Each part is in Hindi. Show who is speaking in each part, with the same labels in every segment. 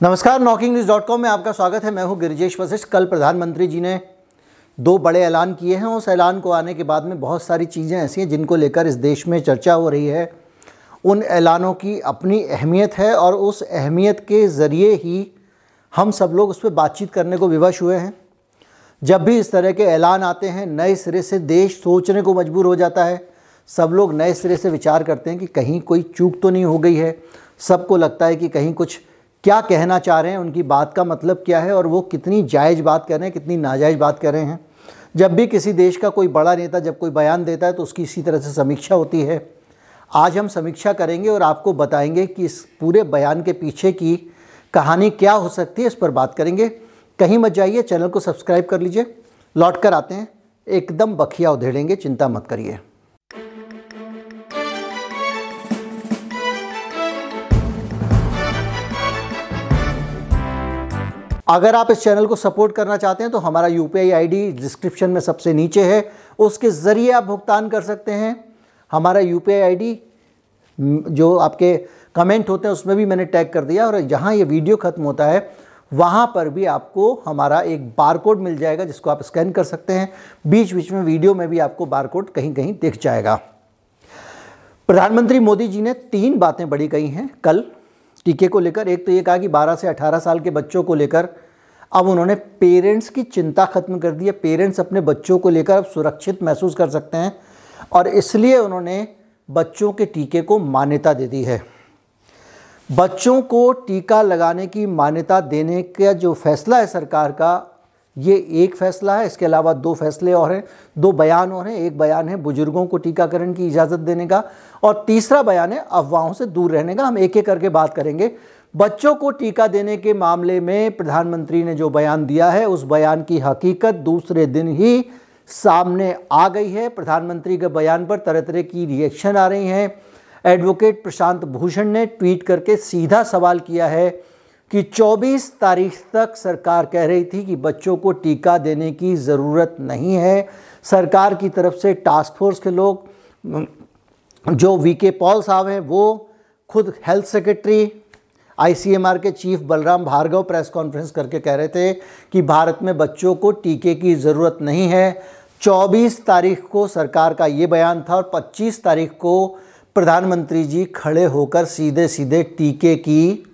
Speaker 1: नमस्कार नॉकिंग न्यूज़ डॉट कॉम में आपका स्वागत है। मैं हूँ गिरिजेश वशिष्ठ। कल प्रधानमंत्री जी ने दो बड़े ऐलान किए हैं। उस ऐलान को आने के बाद में बहुत सारी चीज़ें ऐसी हैं जिनको लेकर इस देश में चर्चा हो रही है। उन ऐलानों की अपनी अहमियत है और उस अहमियत के ज़रिए ही हम सब लोग उस पर बातचीत करने को विवश हुए हैं। जब भी इस तरह के ऐलान आते हैं, नए सिरे से देश सोचने को मजबूर हो जाता है। सब लोग नए सिरे से विचार करते हैं कि कहीं कोई चूक तो नहीं हो गई है। सबको लगता है कि कहीं कुछ क्या कहना चाह रहे हैं? उनकी बात का मतलब क्या है? और वो कितनी जायज़ बात कर रहे हैं, कितनी नाजायज़ बात कर रहे हैं? जब भी किसी देश का कोई बड़ा नेता जब कोई बयान देता है तो उसकी इसी तरह से समीक्षा होती है। आज हम समीक्षा करेंगे और आपको बताएँगे कि इस पूरे बयान के पीछे की कहानी क्या हो सकती है, इस पर बात करेंगे। कहीं मत जाइए, चैनल को सब्सक्राइब कर लीजिए। लौट कर आते हैं, एकदम बखिया उधेड़ेंगे, चिंता मत करिए। अगर आप इस चैनल को सपोर्ट करना चाहते हैं तो हमारा यू पी आई डिस्क्रिप्शन में सबसे नीचे है। उसके ज़रिए आप भुगतान कर सकते हैं। हमारा यू पी जो आपके कमेंट होते हैं, उसमें भी मैंने टैग कर दिया, और जहाँ ये वीडियो ख़त्म होता है, वहाँ पर भी आपको हमारा एक बारकोड मिल जाएगा, जिसको आप स्कैन कर सकते हैं। बीच बीच में वीडियो में भी आपको बारकोड कहीं कहीं दिख जाएगा। प्रधानमंत्री मोदी जी ने तीन बातें बड़ी कही हैं कल। टीके को लेकर, एक तो ये कहा कि 12 से 18 साल के बच्चों को लेकर अब उन्होंने पेरेंट्स की चिंता खत्म कर दी है। पेरेंट्स अपने बच्चों को लेकर अब सुरक्षित महसूस कर सकते हैं और इसलिए उन्होंने बच्चों के टीके को मान्यता दे दी है। बच्चों को टीका लगाने की मान्यता देने का जो फैसला है सरकार का, ये एक फैसला है। इसके अलावा दो फैसले और हैं, दो बयान और हैं। एक बयान है बुज़ुर्गों को टीकाकरण की इजाज़त देने का और तीसरा बयान है अफवाहों से दूर रहने का। हम एक एक करके बात करेंगे। बच्चों को टीका देने के मामले में प्रधानमंत्री ने जो बयान दिया है, उस बयान की हकीकत दूसरे दिन ही सामने आ गई है। प्रधानमंत्री के बयान पर तरह तरह की रिएक्शन आ रही हैं। एडवोकेट प्रशांत भूषण ने ट्वीट करके सीधा सवाल किया है कि 24 तारीख तक सरकार कह रही थी कि बच्चों को टीका देने की ज़रूरत नहीं है। सरकार की तरफ़ से टास्क फोर्स के लोग, जो वी के पॉल साहब हैं, वो खुद हेल्थ सेक्रेटरी आईसीएमआर के chief Balram Bhargava press conference करके कह रहे थे कि भारत में बच्चों को टीके की ज़रूरत नहीं है। 24 तारीख को सरकार का ये बयान था और 25 तारीख को प्रधानमंत्री जी खड़े होकर सीधे सीधे टीके की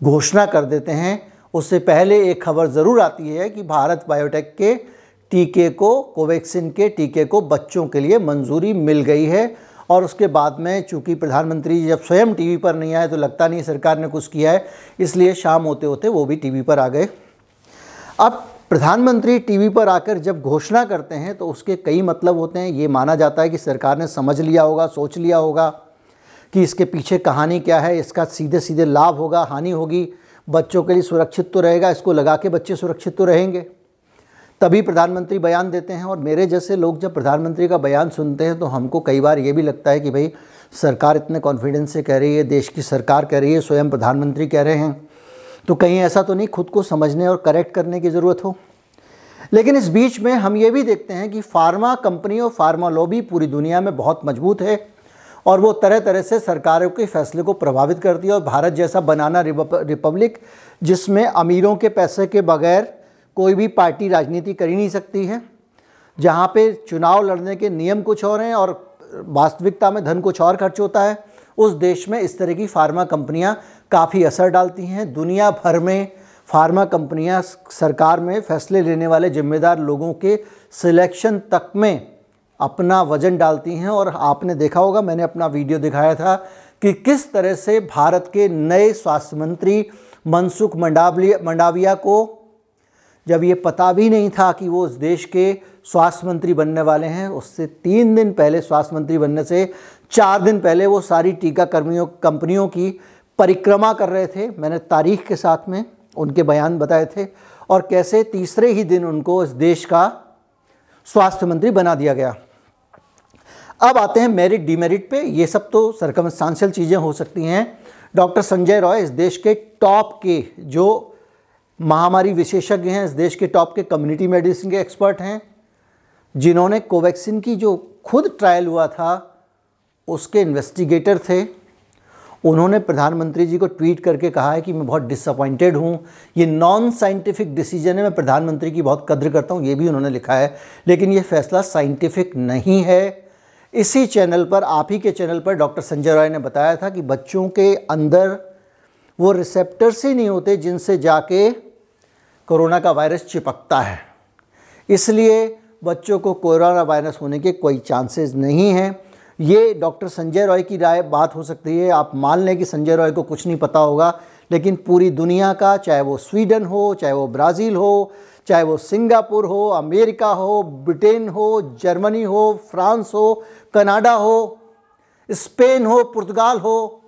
Speaker 1: घोषणा कर देते हैं। उससे पहले एक खबर ज़रूर आती है कि भारत बायोटेक के टीके को, कोवैक्सीन के टीके को बच्चों के लिए मंजूरी मिल गई है। और उसके बाद में चूँकि प्रधानमंत्री जब स्वयं टीवी पर नहीं आए तो लगता नहीं सरकार ने कुछ किया है, इसलिए शाम होते होते वो भी टीवी पर आ गए। अब प्रधानमंत्री टीवी पर आकर जब घोषणा करते हैं तो उसके कई मतलब होते हैं। ये माना जाता है कि सरकार ने समझ लिया होगा, सोच लिया होगा कि इसके पीछे कहानी क्या है, इसका सीधे सीधे लाभ होगा, हानि होगी, बच्चों के लिए सुरक्षित तो रहेगा, इसको लगा के बच्चे सुरक्षित तो रहेंगे। तभी प्रधानमंत्री बयान देते हैं और मेरे जैसे लोग जब प्रधानमंत्री का बयान सुनते हैं तो हमको कई बार ये भी लगता है कि भाई, सरकार इतने कॉन्फिडेंस से कह रही है, देश की सरकार कह रही है, स्वयं प्रधानमंत्री कह रहे हैं। तो कहीं ऐसा तो नहीं खुद को समझने और करेक्ट करने की ज़रूरत हो। लेकिन इस बीच में हम ये भी देखते हैं कि फार्मा कंपनी और फार्मा लॉबी पूरी दुनिया में बहुत मज़बूत है और वो तरह तरह से सरकारों के फैसले को प्रभावित करती है और भारत जैसा बनाना रिपब्लिक जिसमें अमीरों के पैसे के बगैर कोई भी पार्टी राजनीति कर ही नहीं सकती है। जहाँ पे चुनाव लड़ने के नियम कुछ और हैं और वास्तविकता में धन कुछ और खर्च होता है, उस देश में इस तरह की फार्मा कंपनियाँ काफ़ी असर डालती हैं। दुनिया भर में फार्मा कंपनियाँ सरकार में फैसले लेने वाले जिम्मेदार लोगों के सिलेक्शन तक में अपना वज़न डालती हैं और आपने देखा होगा, मैंने अपना वीडियो दिखाया था कि किस तरह से भारत के नए स्वास्थ्य मंत्री मनसुख मंडाविया मंडाविया को जब ये पता भी नहीं था कि वो उस देश के स्वास्थ्य मंत्री बनने वाले हैं, उससे तीन दिन पहले स्वास्थ्य मंत्री बनने से चार दिन पहले वो सारी टीका कर्मियों कंपनियों की परिक्रमा कर रहे थे। मैंने तारीख के साथ में उनके बयान बताए थे और कैसे तीसरे ही दिन उनको इस देश का स्वास्थ्य मंत्री बना दिया गया। अब आते हैं मेरिट, डीमेरिट पे। ये सब तो सरकमस्टांशियल चीज़ें हो सकती हैं। डॉक्टर संजय रॉय इस देश के टॉप के जो महामारी विशेषज्ञ हैं, इस देश के टॉप के कम्युनिटी मेडिसिन के एक्सपर्ट हैं, जिन्होंने कोवैक्सीन की जो खुद ट्रायल हुआ था, उसके इन्वेस्टिगेटर थे। उन्होंने प्रधानमंत्री जी को ट्वीट करके कहा है कि मैं बहुत डिसअपॉइंटेड हूँ। ये नॉन साइंटिफिक डिसीज़न है, मैं प्रधानमंत्री की बहुत कद्र करता हूँ, ये भी उन्होंने लिखा है। लेकिन ये फैसला साइंटिफिक नहीं है। इसी चैनल पर, आप ही के चैनल पर डॉक्टर संजय रॉय ने बताया था कि बच्चों के अंदर वो रिसेप्टर्स ही नहीं होते जिनसे जाके कोरोना का वायरस चिपकता है। इसलिए बच्चों को कोरोना वायरस होने के कोई चांसेस नहीं हैं। ये डॉक्टर संजय रॉय की राय बात हो सकती है। आप मान लें कि संजय रॉय को कुछ नहीं पता होगा, लेकिन पूरी दुनिया का, चाहे वो स्वीडन हो, चाहे वो ब्राज़ील हो, चाहे वो सिंगापुर हो, अमेरिका हो, ब्रिटेन हो, जर्मनी हो, फ्रांस हो, कनाडा हो, स्पेन हो, पुर्तगाल हो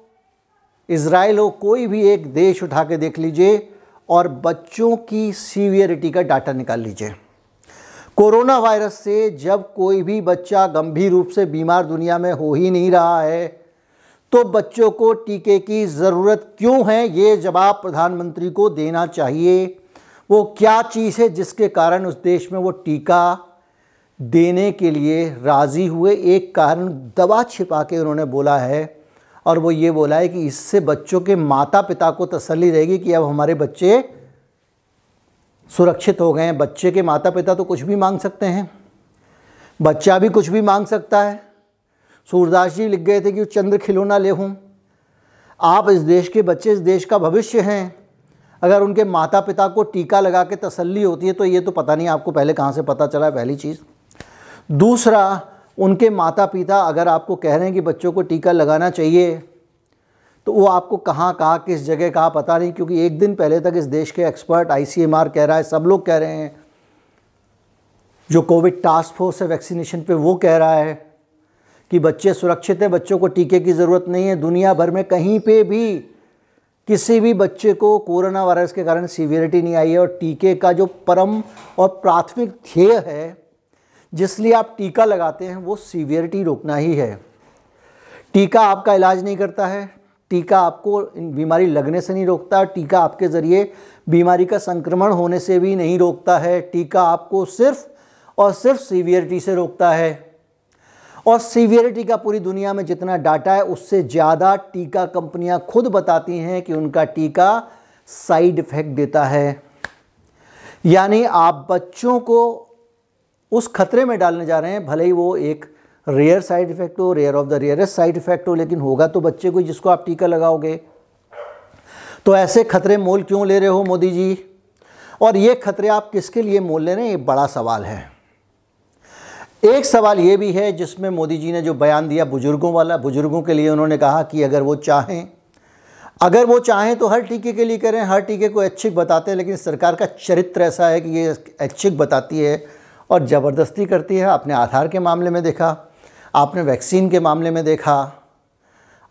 Speaker 1: इसराइल हो, कोई भी एक देश उठा के देख लीजिए और बच्चों की सीवियरिटी का डाटा निकाल लीजिए। कोरोना वायरस से जब कोई भी बच्चा गंभीर रूप से बीमार दुनिया में हो ही नहीं रहा है तो बच्चों को टीके की ज़रूरत क्यों है? ये जवाब प्रधानमंत्री को देना चाहिए। वो क्या चीज़ है जिसके कारण उस देश में वो टीका देने के लिए राज़ी हुए? एक कारण दवा छिपा के उन्होंने बोला है और वो ये बोला है कि इससे बच्चों के माता पिता को तसल्ली रहेगी कि अब हमारे बच्चे सुरक्षित हो गए हैं। बच्चे के माता पिता तो कुछ भी मांग सकते हैं। बच्चा भी कुछ भी मांग सकता है। सूरदास जी लिख गए थे कि चंद्र खिलौना ले हूँ। आप इस देश के बच्चे, इस देश का भविष्य हैं। अगर उनके माता पिता को टीका लगा के तसल्ली होती है तो ये तो पता नहीं आपको पहले कहाँ से पता चला है, पहली चीज़। दूसरा उनके माता पिता अगर आपको कह रहे हैं कि बच्चों को टीका लगाना चाहिए तो वो आपको कहाँ कहाँ, किस जगह, कहाँ पता नहीं, क्योंकि एक दिन पहले तक इस देश के एक्सपर्ट आईसीएमआर कह रहा है, सब लोग कह रहे हैं। जो कोविड टास्क फोर्स है वैक्सीनेशन पे, वो कह रहा है कि बच्चे सुरक्षित हैं, बच्चों को टीके की ज़रूरत नहीं है, दुनिया भर में कहीं पे भी किसी भी बच्चे को कोरोना वायरस के कारण सीवियरिटी नहीं आई है और टीके का जो परम और प्राथमिक ध्येय है जिसलिए आप टीका लगाते हैं, वो सीवियरिटी रोकना ही है। टीका आपका इलाज नहीं करता है, टीका आपको बीमारी लगने से नहीं रोकता, टीका आपके ज़रिए बीमारी का संक्रमण होने से भी नहीं रोकता है, टीका आपको सिर्फ़ और सिर्फ़ सीवियरिटी से रोकता है। और सीवियरिटी का पूरी दुनिया में जितना डाटा है, उससे ज़्यादा टीका कंपनियाँ खुद बताती हैं कि उनका टीका साइड इफ़ेक्ट देता है। यानी आप बच्चों को उस खतरे में डालने जा रहे हैं, भले ही वो एक रेयर साइड इफ़ेक्ट हो rare of the rarest side effect हो, लेकिन होगा तो बच्चे को जिसको आप टीका लगाओगे। तो ऐसे खतरे मोल क्यों ले रहे हो मोदी जी? और ये खतरे आप किसके लिए मोल ले रहे हैं? ये बड़ा सवाल है। एक सवाल ये भी है जिसमें मोदी जी ने जो बयान दिया बुज़ुर्गों वाला, बुज़ुर्गों के लिए उन्होंने कहा कि अगर वो चाहें, अगर वो चाहें तो हर टीके के लिए करें, हर टीके को ऐच्छिक बताते हैं, लेकिन सरकार का चरित्र ऐसा है कि ये ऐच्छिक बताती है और ज़बरदस्ती करती है। आपने आधार के मामले में देखा, आपने वैक्सीन के मामले में देखा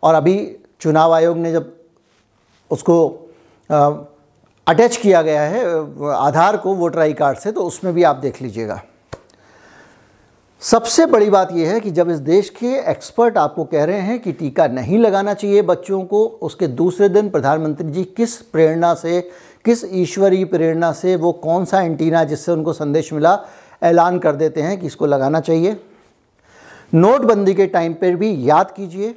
Speaker 1: और अभी चुनाव आयोग ने जब उसको अटैच किया गया है, आधार को वोटर आई कार्ड से तो उसमें भी आप देख लीजिएगा। सबसे बड़ी बात यह है कि जब इस देश के एक्सपर्ट आपको कह रहे हैं कि टीका नहीं लगाना चाहिए बच्चों को, उसके दूसरे दिन प्रधानमंत्री जी किस प्रेरणा से, किस ईश्वरीय प्रेरणा से वो कौन सा एंटीना जिससे उनको संदेश मिला ऐलान कर देते हैं कि इसको लगाना चाहिए। नोटबंदी के टाइम पर भी याद कीजिए,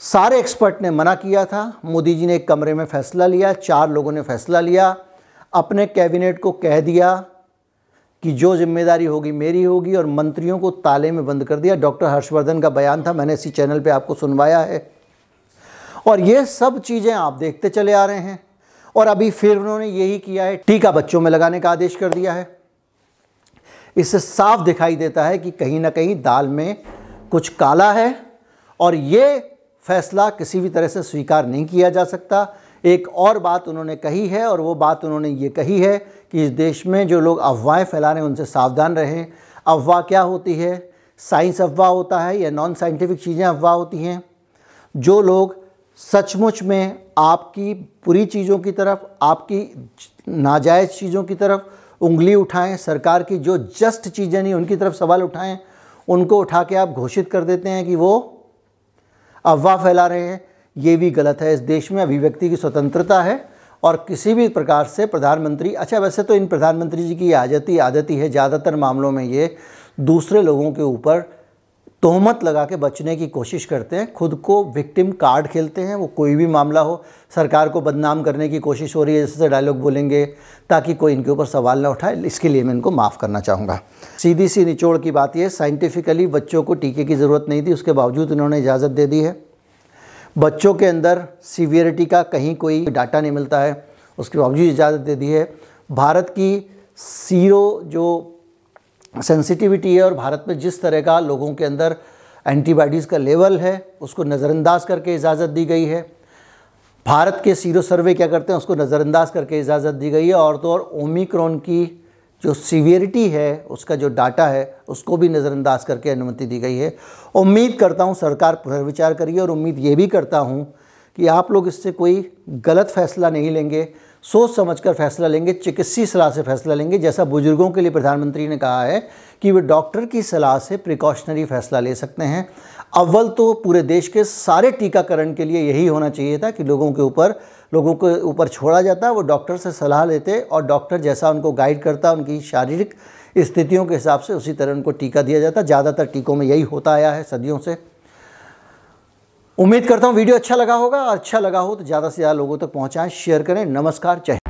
Speaker 1: सारे एक्सपर्ट ने मना किया था। मोदी जी ने एक कमरे में फैसला लिया, चार लोगों ने फैसला लिया, अपने कैबिनेट को कह दिया कि जो ज़िम्मेदारी होगी मेरी होगी और मंत्रियों को ताले में बंद कर दिया। डॉक्टर हर्षवर्धन का बयान था, मैंने इसी चैनल पे आपको सुनवाया है। और ये सब चीज़ें आप देखते चले आ रहे हैं और अभी फिर उन्होंने यही किया है, टीका बच्चों में लगाने का आदेश कर दिया है। इससे साफ़ दिखाई देता है कि कहीं ना कहीं दाल में कुछ काला है और ये फैसला किसी भी तरह से स्वीकार नहीं किया जा सकता। एक और बात उन्होंने कही है और वो बात उन्होंने ये कही है कि इस देश में जो लोग अफवाहें फैला रहे हैं, उनसे सावधान रहें। अफवाह क्या होती है? साइंस अफवाह होता है या नॉन साइंटिफिक चीज़ें अफवाह होती हैं? जो लोग सचमुच में आपकी बुरी चीज़ों की तरफ़, आपकी नाजायज़ चीज़ों की तरफ़ उंगली उठाएँ, सरकार की जो जस्ट चीज़ें नहीं, उनकी तरफ़ सवाल उठाएँ, उनको उठा के आप घोषित कर देते हैं कि वो अफवाह फैला रहे हैं। ये भी गलत है। इस देश में अभिव्यक्ति की स्वतंत्रता है और किसी भी प्रकार से प्रधानमंत्री अच्छा वैसे तो इन प्रधानमंत्री जी की आदत ही आदत ही है ज़्यादातर मामलों में ये दूसरे लोगों के ऊपर तोहमत लगा के बचने की कोशिश करते हैं, खुद को विक्टिम कार्ड खेलते हैं, वो कोई भी मामला हो, सरकार को बदनाम करने की कोशिश हो रही है जैसे डायलॉग बोलेंगे, ताकि कोई इनके ऊपर सवाल ना उठाए, इसके लिए मैं इनको माफ़ करना चाहूँगा। सीधी सी निचोड़ की बात यह साइंटिफिकली बच्चों को टीके की ज़रूरत नहीं थी, उसके बावजूद इन्होंने इजाज़त दे दी है। बच्चों के अंदर सीवियरिटी का कहीं कोई डाटा नहीं मिलता है, उसके बावजूद इजाज़त दे दी है। भारत की सीरो जो सेंसिटिविटी है और भारत में जिस तरह का लोगों के अंदर एंटीबॉडीज़ का लेवल है, उसको नज़रअंदाज करके इजाज़त दी गई है। भारत के सीरो सर्वे क्या करते हैं? उसको नज़रअंदाज करके इजाज़त दी गई है और तो और ओमिक्रॉन की जो सीवियरिटी है, उसका जो डाटा है, उसको भी नज़रअंदाज करके अनुमति दी गई है। उम्मीद करता हूँ सरकार पुनर्विचार करिए और उम्मीद ये भी करता हूँ कि आप लोग इससे कोई गलत फैसला नहीं लेंगे। सोच समझकर फैसला लेंगे, चिकित्सीय सलाह से फैसला लेंगे, जैसा बुज़ुर्गों के लिए प्रधानमंत्री ने कहा है कि वे डॉक्टर की सलाह से प्रिकॉशनरी फैसला ले सकते हैं। अव्वल तो पूरे देश के सारे टीकाकरण के लिए यही होना चाहिए था कि लोगों के ऊपर, लोगों के ऊपर छोड़ा जाता, वो डॉक्टर से सलाह लेते और डॉक्टर जैसा उनको गाइड करता, उनकी शारीरिक स्थितियों के हिसाब से उसी तरह उनको टीका दिया जाता। ज़्यादातर टीकों में यही होता आया है सदियों से। उम्मीद करता हूँ वीडियो अच्छा लगा होगा। और अच्छा लगा हो तो ज़्यादा से ज़्यादा लोगों तक पहुँचाएँ शेयर करें, नमस्कार चाहे